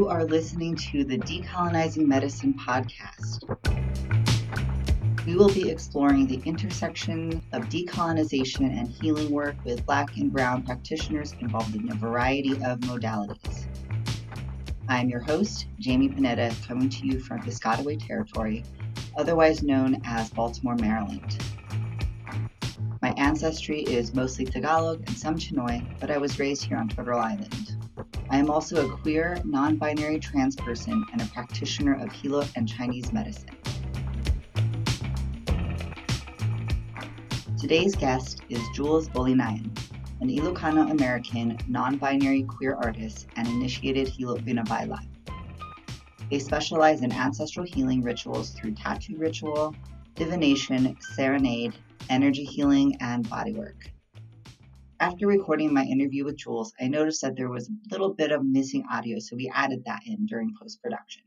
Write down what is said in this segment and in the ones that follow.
You are listening to the Decolonizing Medicine podcast. We will be exploring the intersection of decolonization and healing work with Black and Brown practitioners involved in a variety of modalities. I am your host, Jamee Pineda, coming to you from Piscataway Territory, otherwise known as Baltimore, Maryland. My ancestry is mostly Tagalog and some Chinoy, but I was raised here on Turtle Island. I am also a queer, non binary trans person and a practitioner of Hilot and Chinese medicine. Today's guest is Julz Bolinayen, an Ilocano American non binary queer artist and initiated Hilot Binabaylan. They specialize in ancestral healing rituals through tattoo ritual, divination, serenade, energy healing, and bodywork. After recording my interview with Julz, I noticed that there was a little bit of missing audio, so we added that in during post production.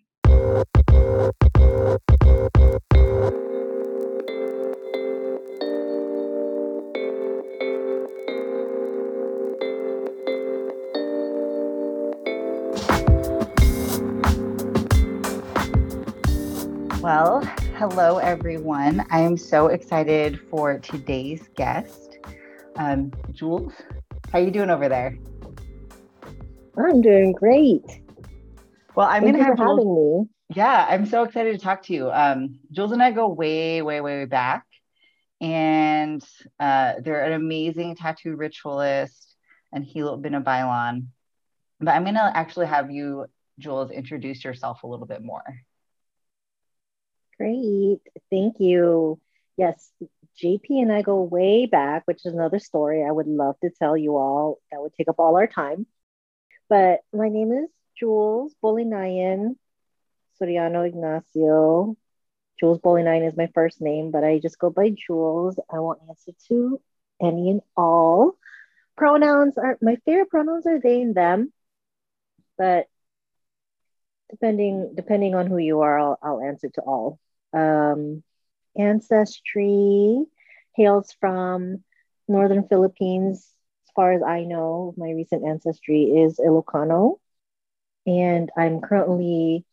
Well, hello everyone. I am so excited for today's guest, um, Julz. How are you doing over there? I'm doing great. Well, I'm Thank gonna have for Julz, having me. Yeah, I'm so excited to talk to you. Um, Julz and I go way, way, way back, and uh, they're an amazing tattoo ritualist and Hilot Binabaylan. But I'm gonna actually have you, Julz, introduce yourself a little bit more. Great. Thank you. Yes, JP and I go way back, which is another story I would love to tell you all. That would take up all our time. But my name is Julz Bolinayen Soriano Ignacio. Julz Bolinayen is my first name, but I just go by Julz. I won't answer to any and all. Pronouns are my favorite pronouns are they and them, but depending depending on who you are, I'll, I'll answer to all. Um, ancestry hails from northern Philippines. As far as I know, my recent ancestry is Ilocano, and I'm currently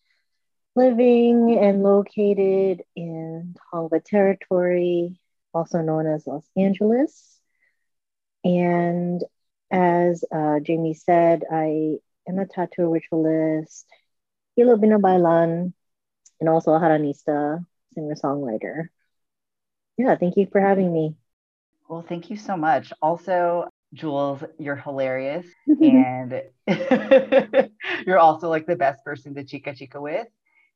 living and located in Tongva Territory, also known as Los Angeles. And as uh, Jamee said, I am a tattoo ritualist, Hilot Binabaylan, and also a Haranista, singer songwriter. Yeah, thank you for having me. Well, thank you so much. Also, Julz, you're hilarious. and you're also like the best person to chica chica with.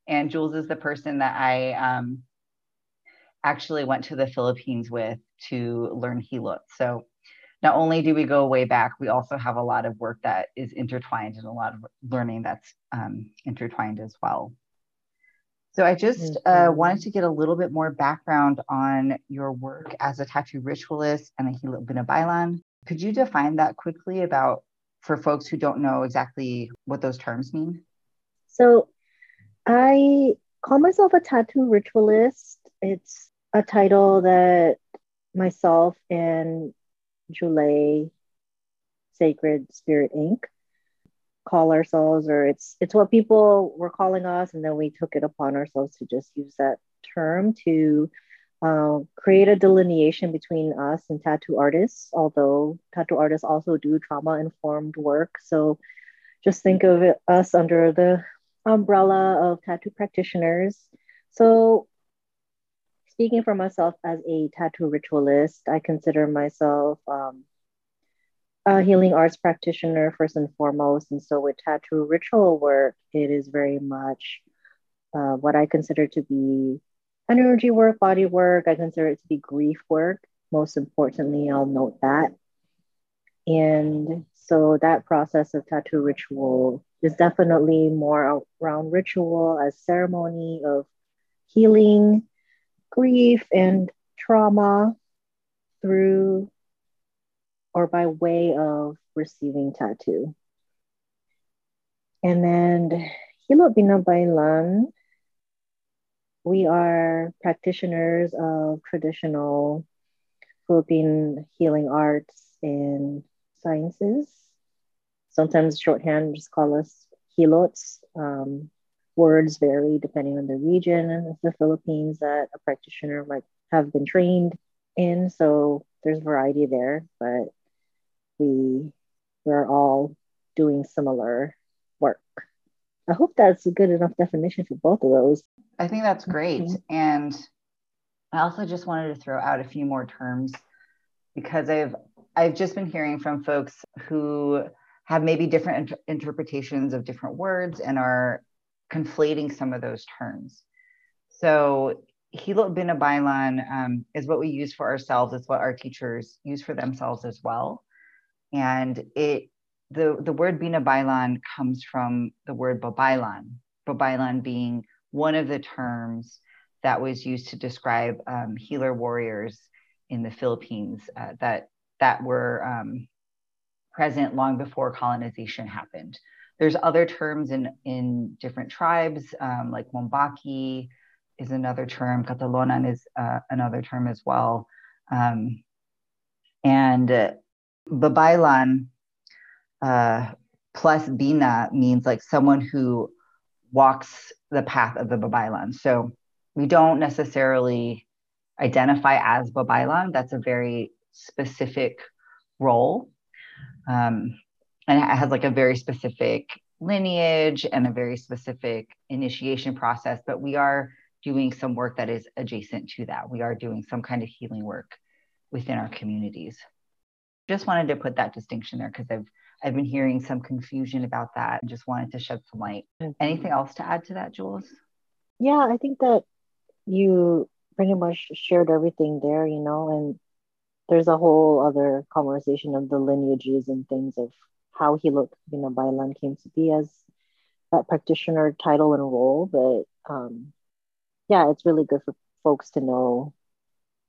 And Julz is the person that I um, actually went to the Philippines with to learn Hilot. So not only do we go way back, we also have a lot of work that is intertwined and a lot of learning that's um, intertwined as well. So I just uh, wanted to get a little bit more background on your work as a tattoo ritualist and a Hilot Binabaylan. Could you define that quickly about for folks who don't know exactly what those terms mean? So I call myself a tattoo ritualist. It's a title that myself and Julie Sacred Spirit Inc. call ourselves, or it's it's what people were calling us, and then we took it upon ourselves to just use that term to uh, create a delineation between us and tattoo artists. Although tattoo artists also do trauma informed work, so just think of it, us under the umbrella of tattoo practitioners. So speaking for myself as a tattoo ritualist, I consider myself um, a healing arts practitioner first and foremost. And so, with tattoo ritual work, it is very much uh, what I consider to be energy work, body work. I consider it to be grief work. Most importantly, I'll note that. And so, that process of tattoo ritual is definitely more around ritual as ceremony of healing grief and trauma through or by way of receiving tattoo. And then Hilot Binabaylan, we are practitioners of traditional Philippine healing arts and sciences. Sometimes shorthand just call us hilots. Um, words vary depending on the region of the Philippines that a practitioner might have been trained in. So there's variety there, but we we're all doing similar work. I hope that's a good enough definition for both of those. I think that's great. Mm-hmm. And I also just wanted to throw out a few more terms because I've I've just been hearing from folks who have maybe different inter- interpretations of different words and are conflating some of those terms. So Hilot Binabaylan um, is what we use for ourselves. It's what our teachers use for themselves as well. And it the, the word Binabaylan comes from the word Babaylan, Babaylan being one of the terms that was used to describe um, healer warriors in the Philippines uh, that that were um, present long before colonization happened. There's other terms in in different tribes, um, like Mumbaki is another term, Catalonan is uh, another term as well, um, and uh, Babaylan uh, plus Bina means like someone who walks the path of the Babaylan. So we don't necessarily identify as Babaylan. That's a very specific role. Um, and it has like a very specific lineage and a very specific initiation process, but we are doing some work that is adjacent to that. We are doing some kind of healing work within our communities. Just wanted to put that distinction there because I've I've been hearing some confusion about that and just wanted to shed some light. Mm-hmm. Anything else to add to that, Julz? Yeah, I think that you pretty much shared everything there, you know, and there's a whole other conversation of the lineages and things of how he looked, you know, Baylan came to be as that practitioner title and role. But um, yeah, it's really good for folks to know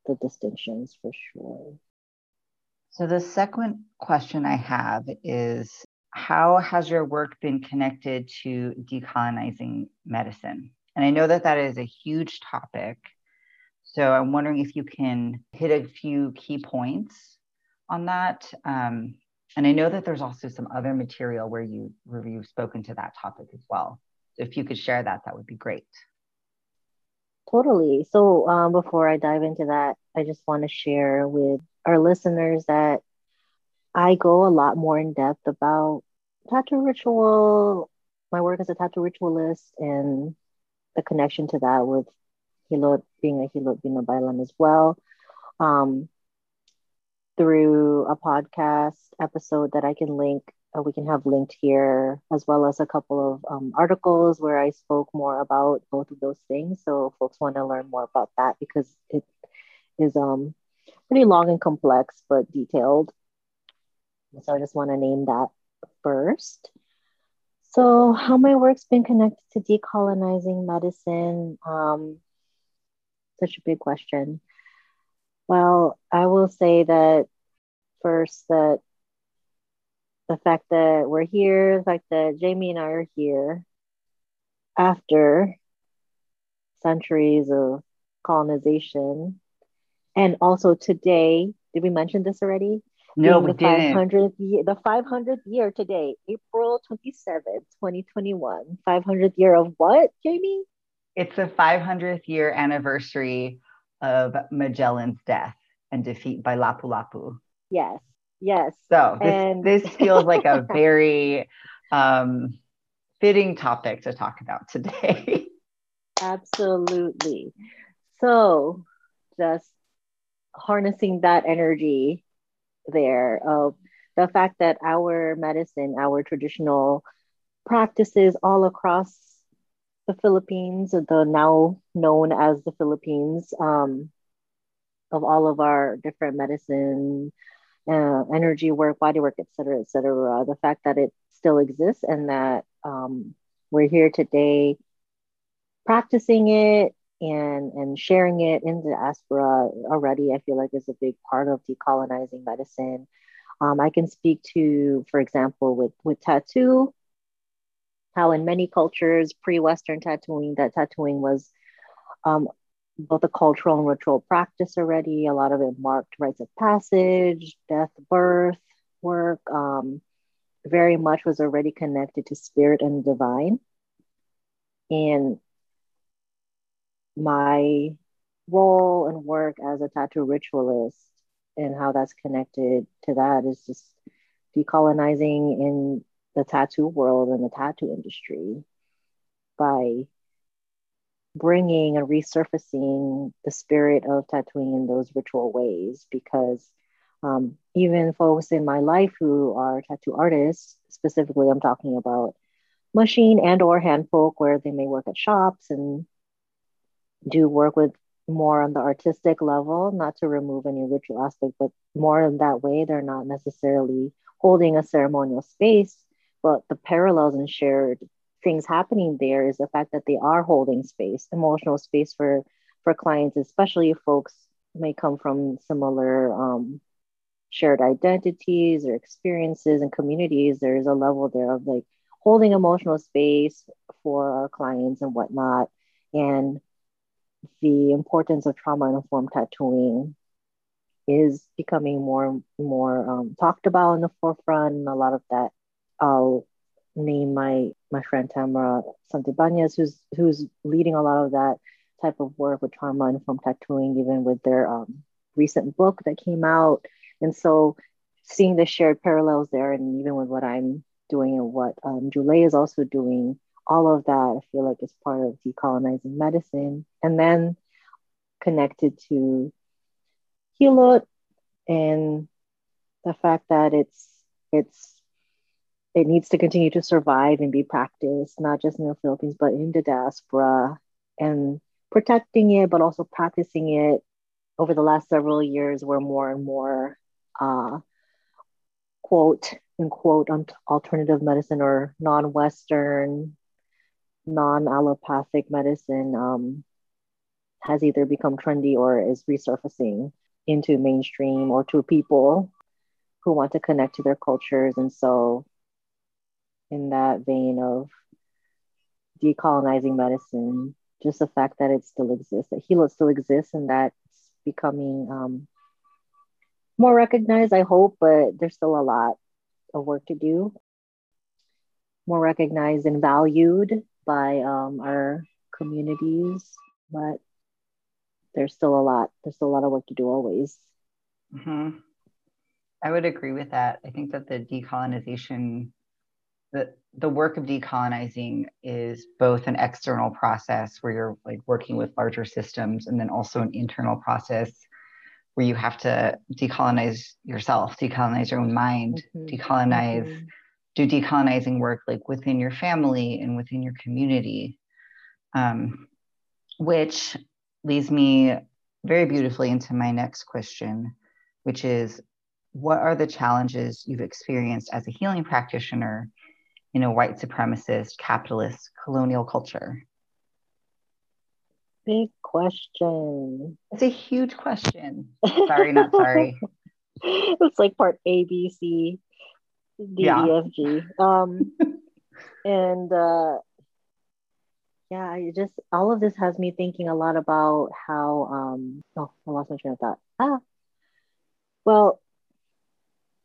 the distinctions for sure. So, the second question I have is How has your work been connected to decolonizing medicine? And I know that that is a huge topic. So, I'm wondering if you can hit a few key points on that. Um, and I know that there's also some other material where you where you've spoken to that topic as well. So if you could share that, that would be great. Totally. So um, before I dive into that, I just want to share with our listeners that I go a lot more in depth about tattoo ritual, my work as a tattoo ritualist, and the connection to that with Hilot being a Hilot Binabaylan as well. Um, through a podcast episode that I can link, uh, we can have linked here, as well as a couple of um, articles where I spoke more about both of those things. So folks want to learn more about that because it is um, pretty long and complex, but detailed. So I just want to name that first. So, how my work's been connected to decolonizing medicine? Um, such a big question. Well, I will say that first that the fact that we're here, the fact that Jamee and I are here after centuries of colonization, and also today, did we mention this already? No, we the didn't. 500th year, the 500th year today, April 27th, 2021. 500th year of what, Jamee? It's the 500th year anniversary of Magellan's death and defeat by Lapu Lapu. Yes, yes. So this, and... this feels like a very um, fitting topic to talk about today. Absolutely. So just harnessing that energy there of the fact that our medicine, our traditional practices all across the Philippines, the now known as the Philippines, um, of all of our different medicine, uh, energy work, body work, et cetera, et cetera. The fact that it still exists and that um, we're here today practicing it and and sharing it in the diaspora already i feel like is a big part of decolonizing medicine um, i can speak to for example with with tattoo how in many cultures pre-western tattooing that tattooing was um, both a cultural and ritual practice already a lot of it marked rites of passage death birth work um, very much was already connected to spirit and divine. And my role and work as a tattoo ritualist and how that's connected to that is just decolonizing in the tattoo world and the tattoo industry by bringing and resurfacing the spirit of tattooing in those ritual ways because um, even folks in my life who are tattoo artists specifically i'm talking about machine and or hand folk where they may work at shops and do work with more on the artistic level, not to remove any ritual aspect, but more in that way. They're not necessarily holding a ceremonial space, but the parallels and shared things happening there is the fact that they are holding space, emotional space for for clients, especially folks may come from similar um, shared identities or experiences and communities. There's a level there of like holding emotional space for our clients and whatnot, and the importance of trauma informed tattooing is becoming more and more um, talked about in the forefront. And a lot of that, I'll name my my friend Tamara Santibanez, who's who's leading a lot of that type of work with trauma informed tattooing, even with their um, recent book that came out. And so, seeing the shared parallels there, and even with what I'm doing and what um, Julie is also doing, all of that I feel like is part of decolonizing medicine. And then connected to Hilot and the fact that it's it's it needs to continue to survive and be practiced, not just in the Philippines, but in the diaspora and protecting it, but also practicing it over the last several years where more and more uh, quote unquote alternative medicine or non-Western non-allopathic medicine um, has either become trendy or is resurfacing into mainstream or to people who want to connect to their cultures. And so, in that vein of decolonizing medicine, just the fact that it still exists, that Hilot still exists, and that it's becoming um, more recognized, I hope, but there's still a lot of work to do. More recognized and valued by um, our communities, but there's still a lot. There's still a lot of work to do always. Mm-hmm. I would agree with that. I think that the decolonization, the the work of decolonizing is both an external process where you're like working with larger systems, and then also an internal process where you have to decolonize yourself, decolonize your own mind, mm-hmm. decolonize. Mm-hmm do decolonizing work like within your family and within your community um, which leads me very beautifully into my next question which is what are the challenges you've experienced as a healing practitioner in a white supremacist capitalist colonial culture? Big question. It's a huge question. Sorry not sorry. It's like part a b c D yeah. E F G. Um, and uh, yeah, I just all of this has me thinking a lot about how. Um, oh, I lost my train of thought. Ah, well,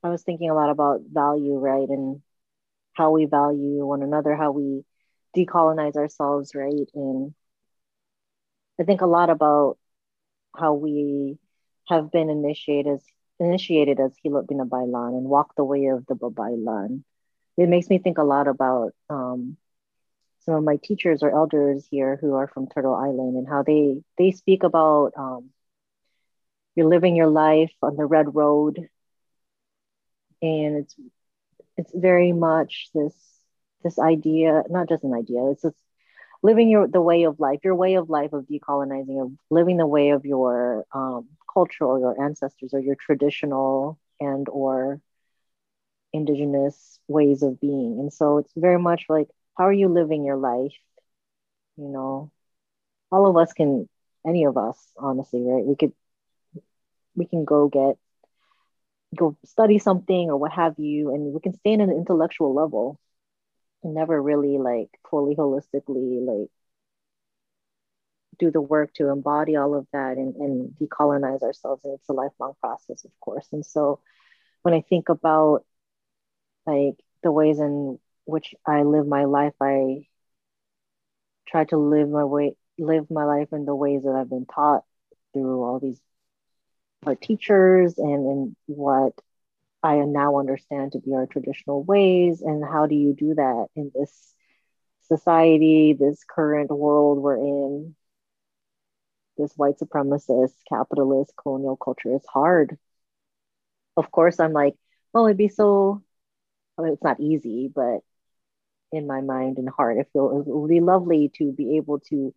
I was thinking a lot about value, right, and how we value one another, how we decolonize ourselves, right, and I think a lot about how we have been initiated initiated as Hilot Binabaylan and walked the way of the Babaylan. It makes me think a lot about um, some of my teachers or elders here who are from Turtle Island and how they they speak about um, you're living your life on the red road, and it's it's very much this this idea, not just an idea. It's just living your the way of life, your way of life of decolonizing, of living the way of your um, culture or your ancestors or your traditional and or indigenous ways of being. And so it's very much like how are you living your life? You know all of us can any of us honestly right? We could we can go get go study something or what have you and we can stay in an intellectual level and never really like fully holistically like do the work to embody all of that and, and decolonize ourselves. And it's a lifelong process, of course. And so when I think about like the ways in which I live my life, I try to live my way, live my life in the ways that I've been taught through all these our teachers and, and what I now understand to be our traditional ways. And how do you do that in this society, this current world we're in? This white supremacist, capitalist, colonial culture is hard. Of course, I'm like, oh, it'd be so, I mean, it's not easy, but in my mind and heart, it feels it would be lovely to be able to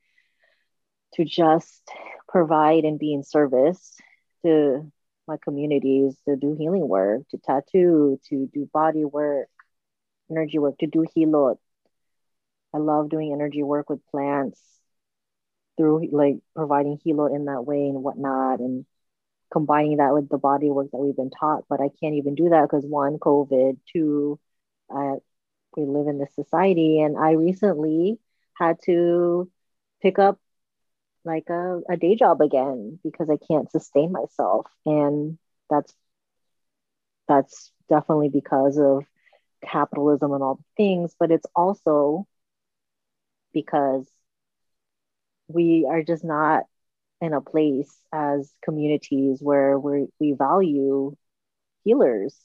to just provide and be in service to my communities to do healing work, to tattoo, to do body work, energy work, to do hilot. I love doing energy work with plants through like providing hilot in that way and whatnot and combining that with the body work that we've been taught. But I can't even do that because one, COVID, two, I, we live in this society. And I recently had to pick up like a, a day job again because I can't sustain myself. And that's that's definitely because of capitalism and all the things, but it's also because we are just not in a place as communities where we we value healers.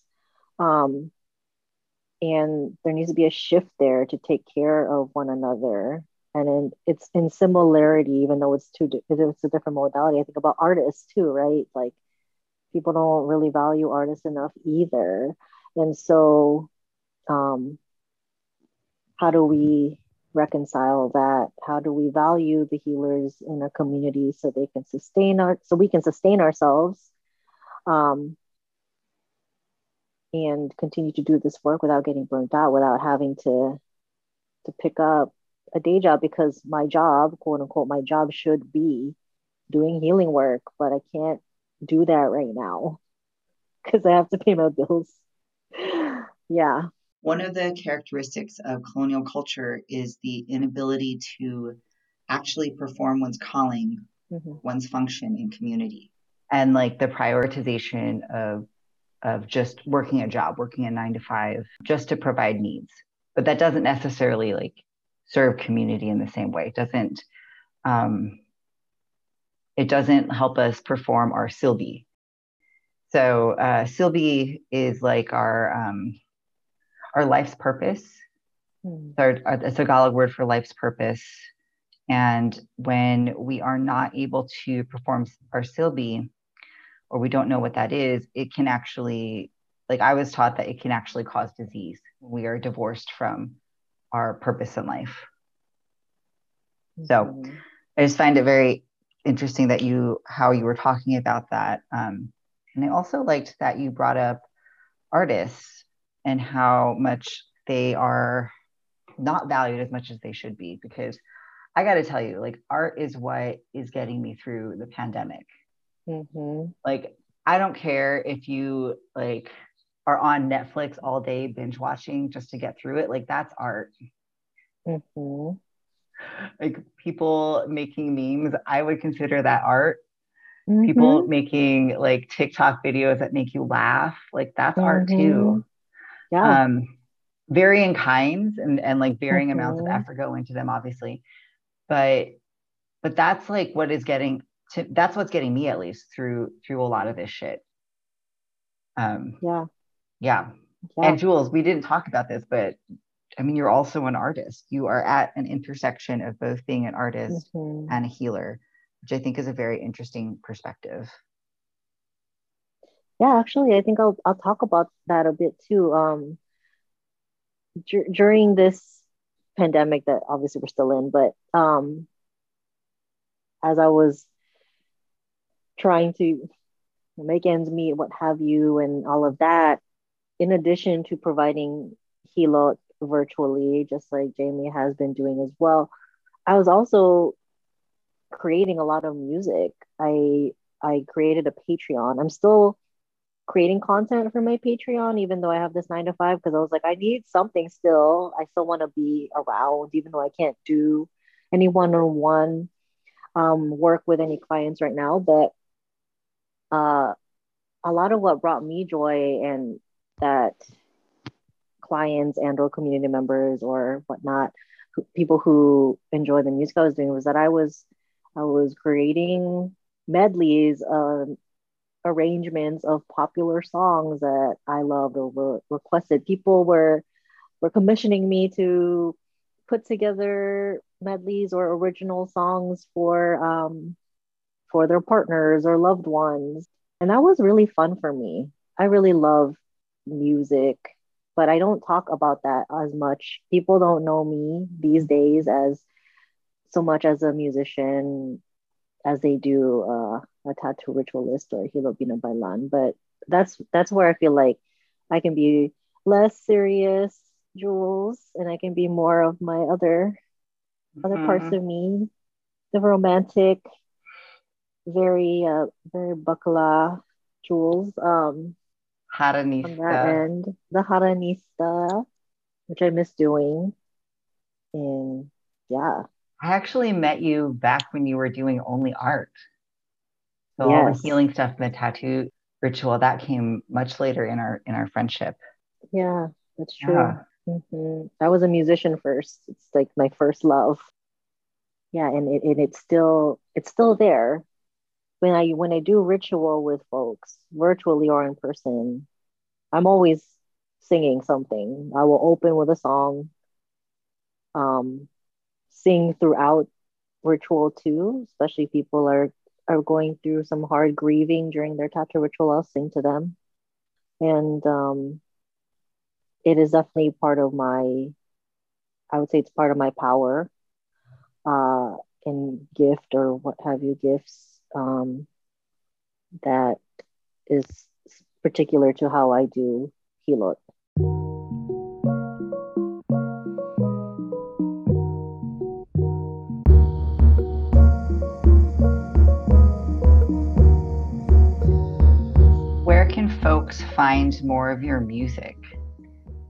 Um, and there needs to be a shift there to take care of one another. And in, it's in similarity even though it's two it's a different modality. I think about artists too right? Like people don't really value artists enough either. And so um, how do we reconcile that how do we value the healers in a community so they can sustain our so we can sustain ourselves um, and continue to do this work without getting burnt out without having to to pick up a day job because my job, quote unquote, my job should be doing healing work, but I can't do that right now because I have to pay my bills. yeah. One of the characteristics of colonial culture is the inability to actually perform one's calling, mm-hmm. one's function in community. And like the prioritization of of just working a job, working a nine to five, just to provide needs. But that doesn't necessarily like serve community in the same way. It doesn't um, it doesn't help us perform our silbi. So uh, silbi is like our um, our life's purpose. Mm. It's, our, a Tagalog word for life's purpose. And when we are not able to perform our silbi, or we don't know what that is, it can actually, like I was taught that it can actually cause disease. We are divorced from our purpose in life. So mm-hmm. I just find it very interesting that you how you were talking about that. Um, and I also liked that you brought up artists and how much they are not valued as much as they should be because I got to tell you, like, art is what is getting me through the pandemic. Mm-hmm. Like, I don't care if you like are on Netflix all day binge watching just to get through it. Like that's art. Mm-hmm. Like people making memes, I would consider that art. Mm-hmm. People making like TikTok videos that make you laugh, like that's mm-hmm. art too. Yeah. Um, varying kinds and, and like varying amounts of mm-hmm. effort go into them, obviously. But but that's like what is getting to that's what's getting me at least through through a lot of this shit. Um yeah yeah. yeah. And Julz, we didn't talk about this, but I mean, you're also an artist. You are at an intersection of both being an artist mm-hmm. and a healer, which I think is a very interesting perspective. Yeah, actually, I think I'll I'll talk about that a bit too. Um, during this pandemic that obviously we're still in, but um, as I was trying to make ends meet, what have you, and all of that, in addition to providing Hilot virtually, just like Jamee has been doing as well, I was also creating a lot of music. I I created a Patreon. I'm still creating content for my Patreon, even though I have this nine to five, because I was like, I need something still. I still want to be around, even though I can't do any one on one work with any clients right now. But uh, a lot of what brought me joy and that clients and or community members or whatnot, people who enjoy the music I was doing was that I was I was creating medleys, uh, arrangements of popular songs that I loved or were requested. People were were commissioning me to put together medleys or original songs for um, for their partners or loved ones, and that was really fun for me. I really love music, but I don't talk about that as much. People don't know me these days as so much as a musician as they do uh, a tattoo ritualist or hilot binabaylan. But that's that's where I feel like I can be less serious, Julz, and I can be more of my other other mm-hmm. parts of me, the romantic, very uh, very bakla Julz. Um, Haranista. On that end, the Haranista, which I miss doing, and yeah. I actually met you back when you were doing only art. So yes. all the healing stuff and the tattoo ritual that came much later in our in our friendship. Yeah, that's true. Yeah. Mm-hmm. I was a musician first. It's like my first love. Yeah, and it, and it's still it's still there. When I when I do ritual with folks, virtually or in person, I'm always singing something. I will open with a song. Um, sing throughout ritual too, especially people are are going through some hard grieving during their tattoo ritual. I'll sing to them, and um, it is definitely part of my. I would say it's part of my power, uh, and gift or what have you gifts um, that is particular to how I do hilot. Folks find more of your music?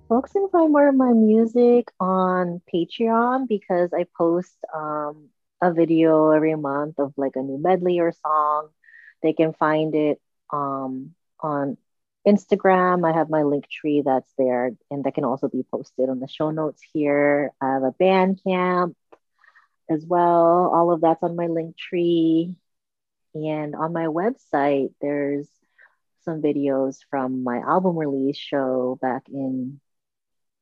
Folks can find more of my music on Patreon because I post um, a video every month of like a new medley or song. They can find it um, on Instagram. I have my link tree that's there, and that can also be posted on the show notes here. I have a Bandcamp as well. All of that's on my link tree. And on my website, there's some videos from my album release show back in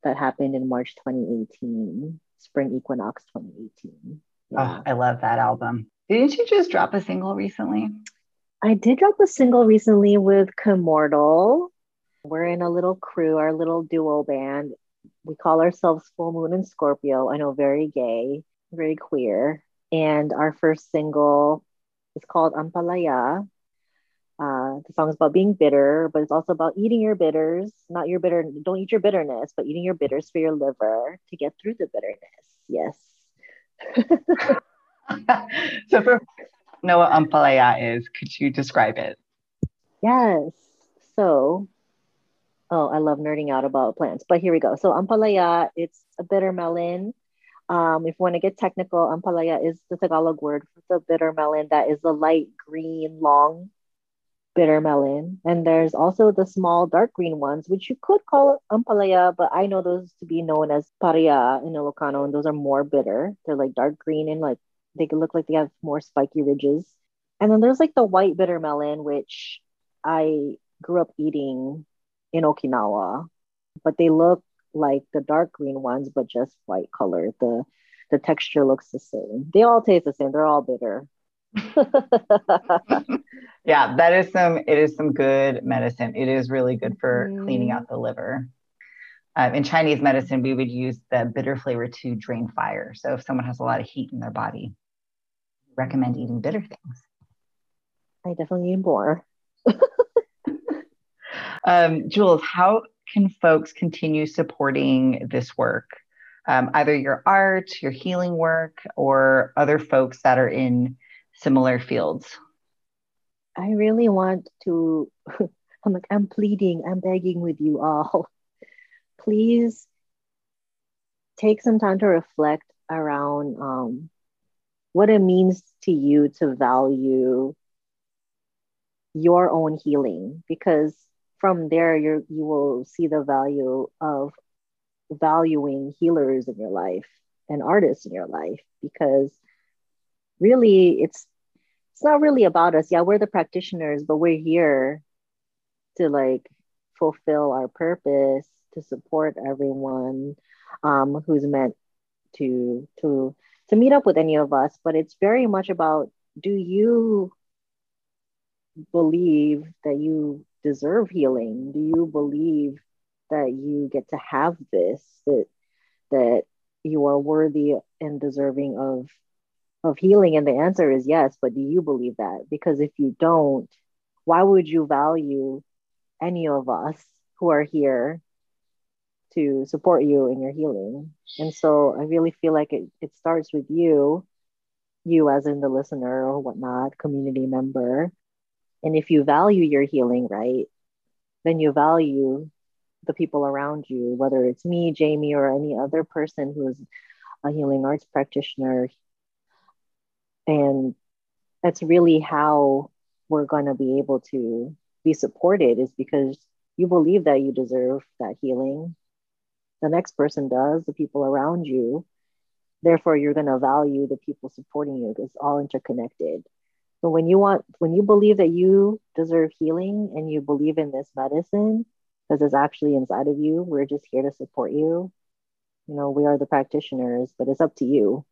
that happened in March 2018, Spring Equinox 2018. Yeah. Oh, I love that album. Didn't you just drop a single recently? I did drop a single recently with Kimmortal. We're in a little crew, our little duo band. We call ourselves Full Moon in Scorpio. I know, very gay, very queer. And our first single is called Ampalaya. Uh, the song is about being bitter, but it's also about eating your bitters, not your bitter. Don't eat your bitterness, but eating your bitters for your liver to get through the bitterness. Yes. so, for know what ampalaya is, could you describe it? Yes. So, oh, I love nerding out about plants, but here we go. So, ampalaya, it's a bitter melon. Um, if you want to get technical, ampalaya is the Tagalog word for the bitter melon that is the light green, long bitter melon. And there's also the small dark green ones, which you could call ampalaya, but I know those to be known as paria in Ilocano, and those are more bitter. They're like dark green and like they look like they have more spiky ridges. And then there's like the white bitter melon, which I grew up eating in Okinawa, but they look like the dark green ones, but just white color. The the texture looks the same. They all taste the same. They're all bitter. yeah, that is some. It is some good medicine. It is really good for mm. cleaning out the liver. Um, in Chinese medicine, we would use the bitter flavor to drain fire. So if someone has a lot of heat in their body, recommend eating bitter things. I definitely need more. um, Julz, how can folks continue supporting this work? Um, either your art, your healing work, or other folks that are in similar fields? I really want to, I'm like, I'm pleading, I'm begging with you all. Please take some time to reflect around um, what it means to you to value your own healing because from there you you will see the value of valuing healers in your life and artists in your life because really it's it's not really about us. Yeah we're the practitioners but we're here to like fulfill our purpose to support everyone um, who's meant to to to meet up with any of us. But it's very much about do you believe that you deserve healing? Do you believe that you get to have this that that you are worthy and deserving of of healing and the answer is yes but do you believe that because if you don't why would you value any of us who are here to support you in your healing and so i really feel like it, it starts with you you as in the listener or whatnot community member and if you value your healing right then you value the people around you, whether it's me, Jamee, or any other person who's a healing arts practitioner. And that's really how we're going to be able to be supported is because you believe that you deserve that healing. The next person does, the people around you. Therefore, you're going to value the people supporting you because it's all interconnected. But when you want, when you believe that you deserve healing and you believe in this medicine, because it's actually inside of you. We're just here to support you. You know, we are the practitioners, but it's up to you.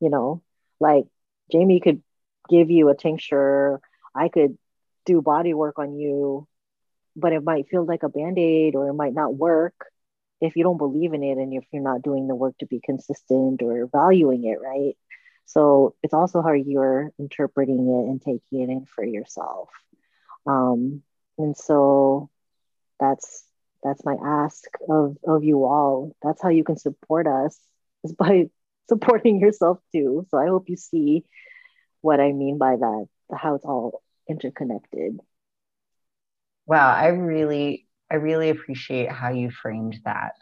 You know, like Jamee could give you a tincture, I could do body work on you, but it might feel like a band aid or it might not work if you don't believe in it and if you're not doing the work to be consistent or valuing it, right? So it's also how you're interpreting it and taking it in for yourself. Um, and so that's that's my ask of of you all that's how you can support us is by supporting yourself too. So i hope you see what i mean by that how it's all interconnected. Wow i really i really appreciate how you framed that.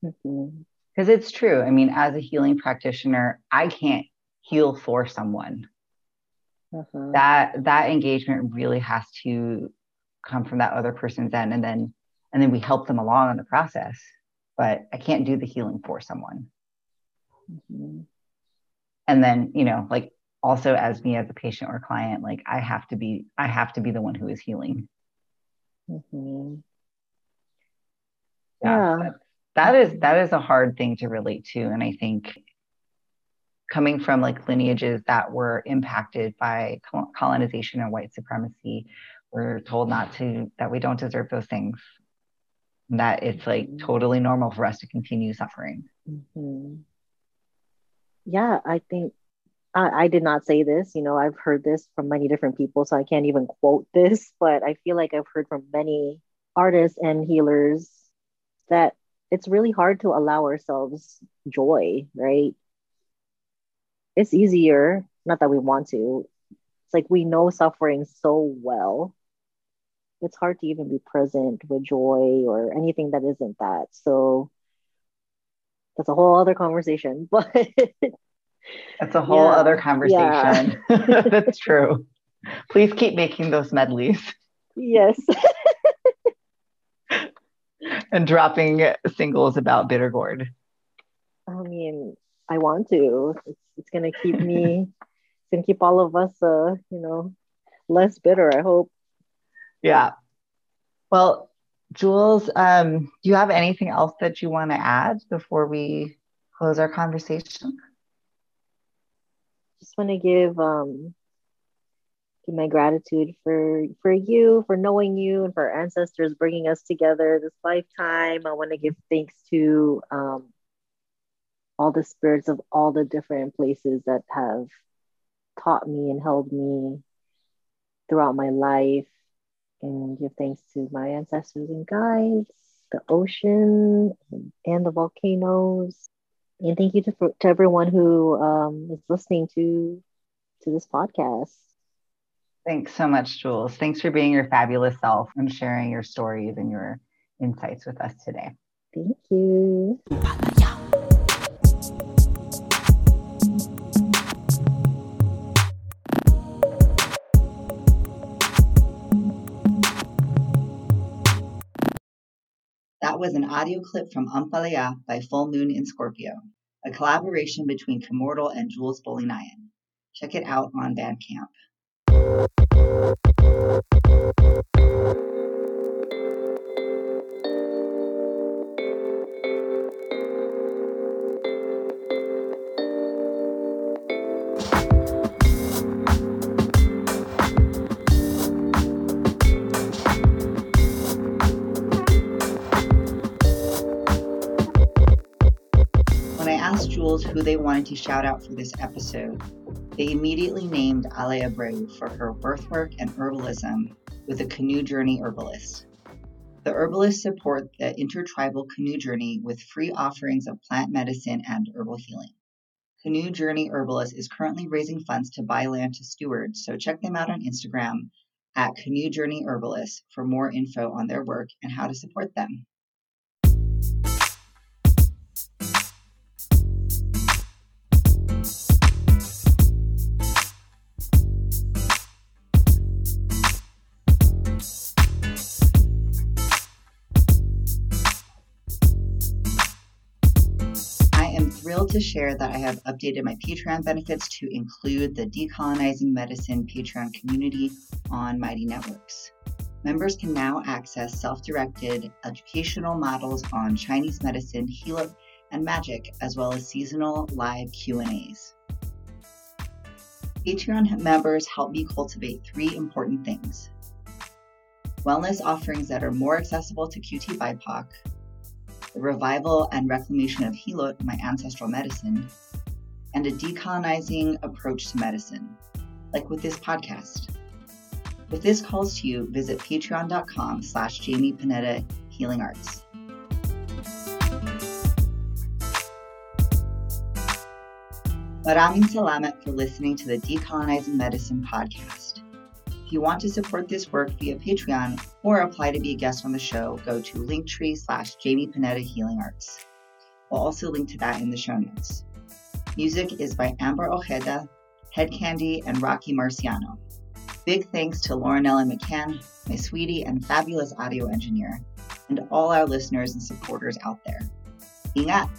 Because mm-hmm. it's true. I mean as a healing practitioner i can't heal for someone. Uh-huh. that that engagement really has to come from that other person's end and then and then we help them along in the process. But i can't do the healing for someone mm-hmm. and then you know like also as me as a patient or client like i have to be i have to be the one who is healing mm-hmm. yeah, yeah. that is that is a hard thing to relate to and i think coming from like lineages that were impacted by colonization and white supremacy we're told not to that we don't deserve those things that it's like mm-hmm. totally normal for us to continue suffering mm-hmm. Yeah i think I, I did not say this you know i've heard this from many different people so i can't even quote this but i feel like i've heard from many artists and healers that it's really hard to allow ourselves joy right it's easier not that we want to it's like we know suffering so well it's hard to even be present with joy or anything that isn't that. So that's a whole other conversation, but that's a whole yeah, other conversation. Yeah. that's true. Please keep making those medleys. Yes. and dropping singles about bitter gourd. I mean, I want to. It's, it's gonna keep me. it's gonna keep all of us, uh, you know, less bitter. I hope. Yeah. Well, Julz, um, do you have anything else that you want to add before we close our conversation? Just want to give um, give my gratitude for for you, for knowing you, and for our ancestors bringing us together this lifetime. I want to give thanks to um, all the spirits of all the different places that have taught me and held me throughout my life and give thanks to my ancestors and guides, the ocean, and the volcanoes. And thank you to, to everyone who um, is listening to to this podcast. Thanks so much, Julz. Thanks for being your fabulous self and sharing your stories and your insights with us today. Thank you. Was an audio clip from Ampalaya by Full Moon in Scorpio, a collaboration between Kimmortal and Julz Bolinayen. Check it out on Bandcamp. They wanted to shout out for this episode, they immediately named Ale Abreu for her birthwork and herbalism with the Canoe Journey Herbalist. The herbalists support the intertribal canoe journey with free offerings of plant medicine and herbal healing. Canoe Journey Herbalist is currently raising funds to buy land to stewards, so check them out on Instagram at Canoe Journey Herbalist for more info on their work and how to support them. To share that I have updated my Patreon benefits to include the Decolonizing Medicine Patreon community on Mighty Networks. Members can now access self-directed educational models on Chinese medicine, healing, and magic, as well as seasonal live Q&As. Patreon members help me cultivate three important things. Wellness offerings that are more accessible to QT BIPOC, the revival and reclamation of Hilot, my ancestral medicine, and a decolonizing approach to medicine, like with this podcast. If this calls to you, visit patreon.com slash Jamee Pineda Healing Arts. Maraming salamat for listening to the Decolonizing Medicine podcast. If you want to support this work via Patreon or apply to be a guest on the show, go to linktree slash Jamee Pineda Healing Arts. We'll also link to that in the show notes. Music is by Amber Ojeda, Head Candy, and Rocky Marciano. Big thanks to Lauren Ellen McCann, my sweetie and fabulous audio engineer, and all our listeners and supporters out there. Ingat!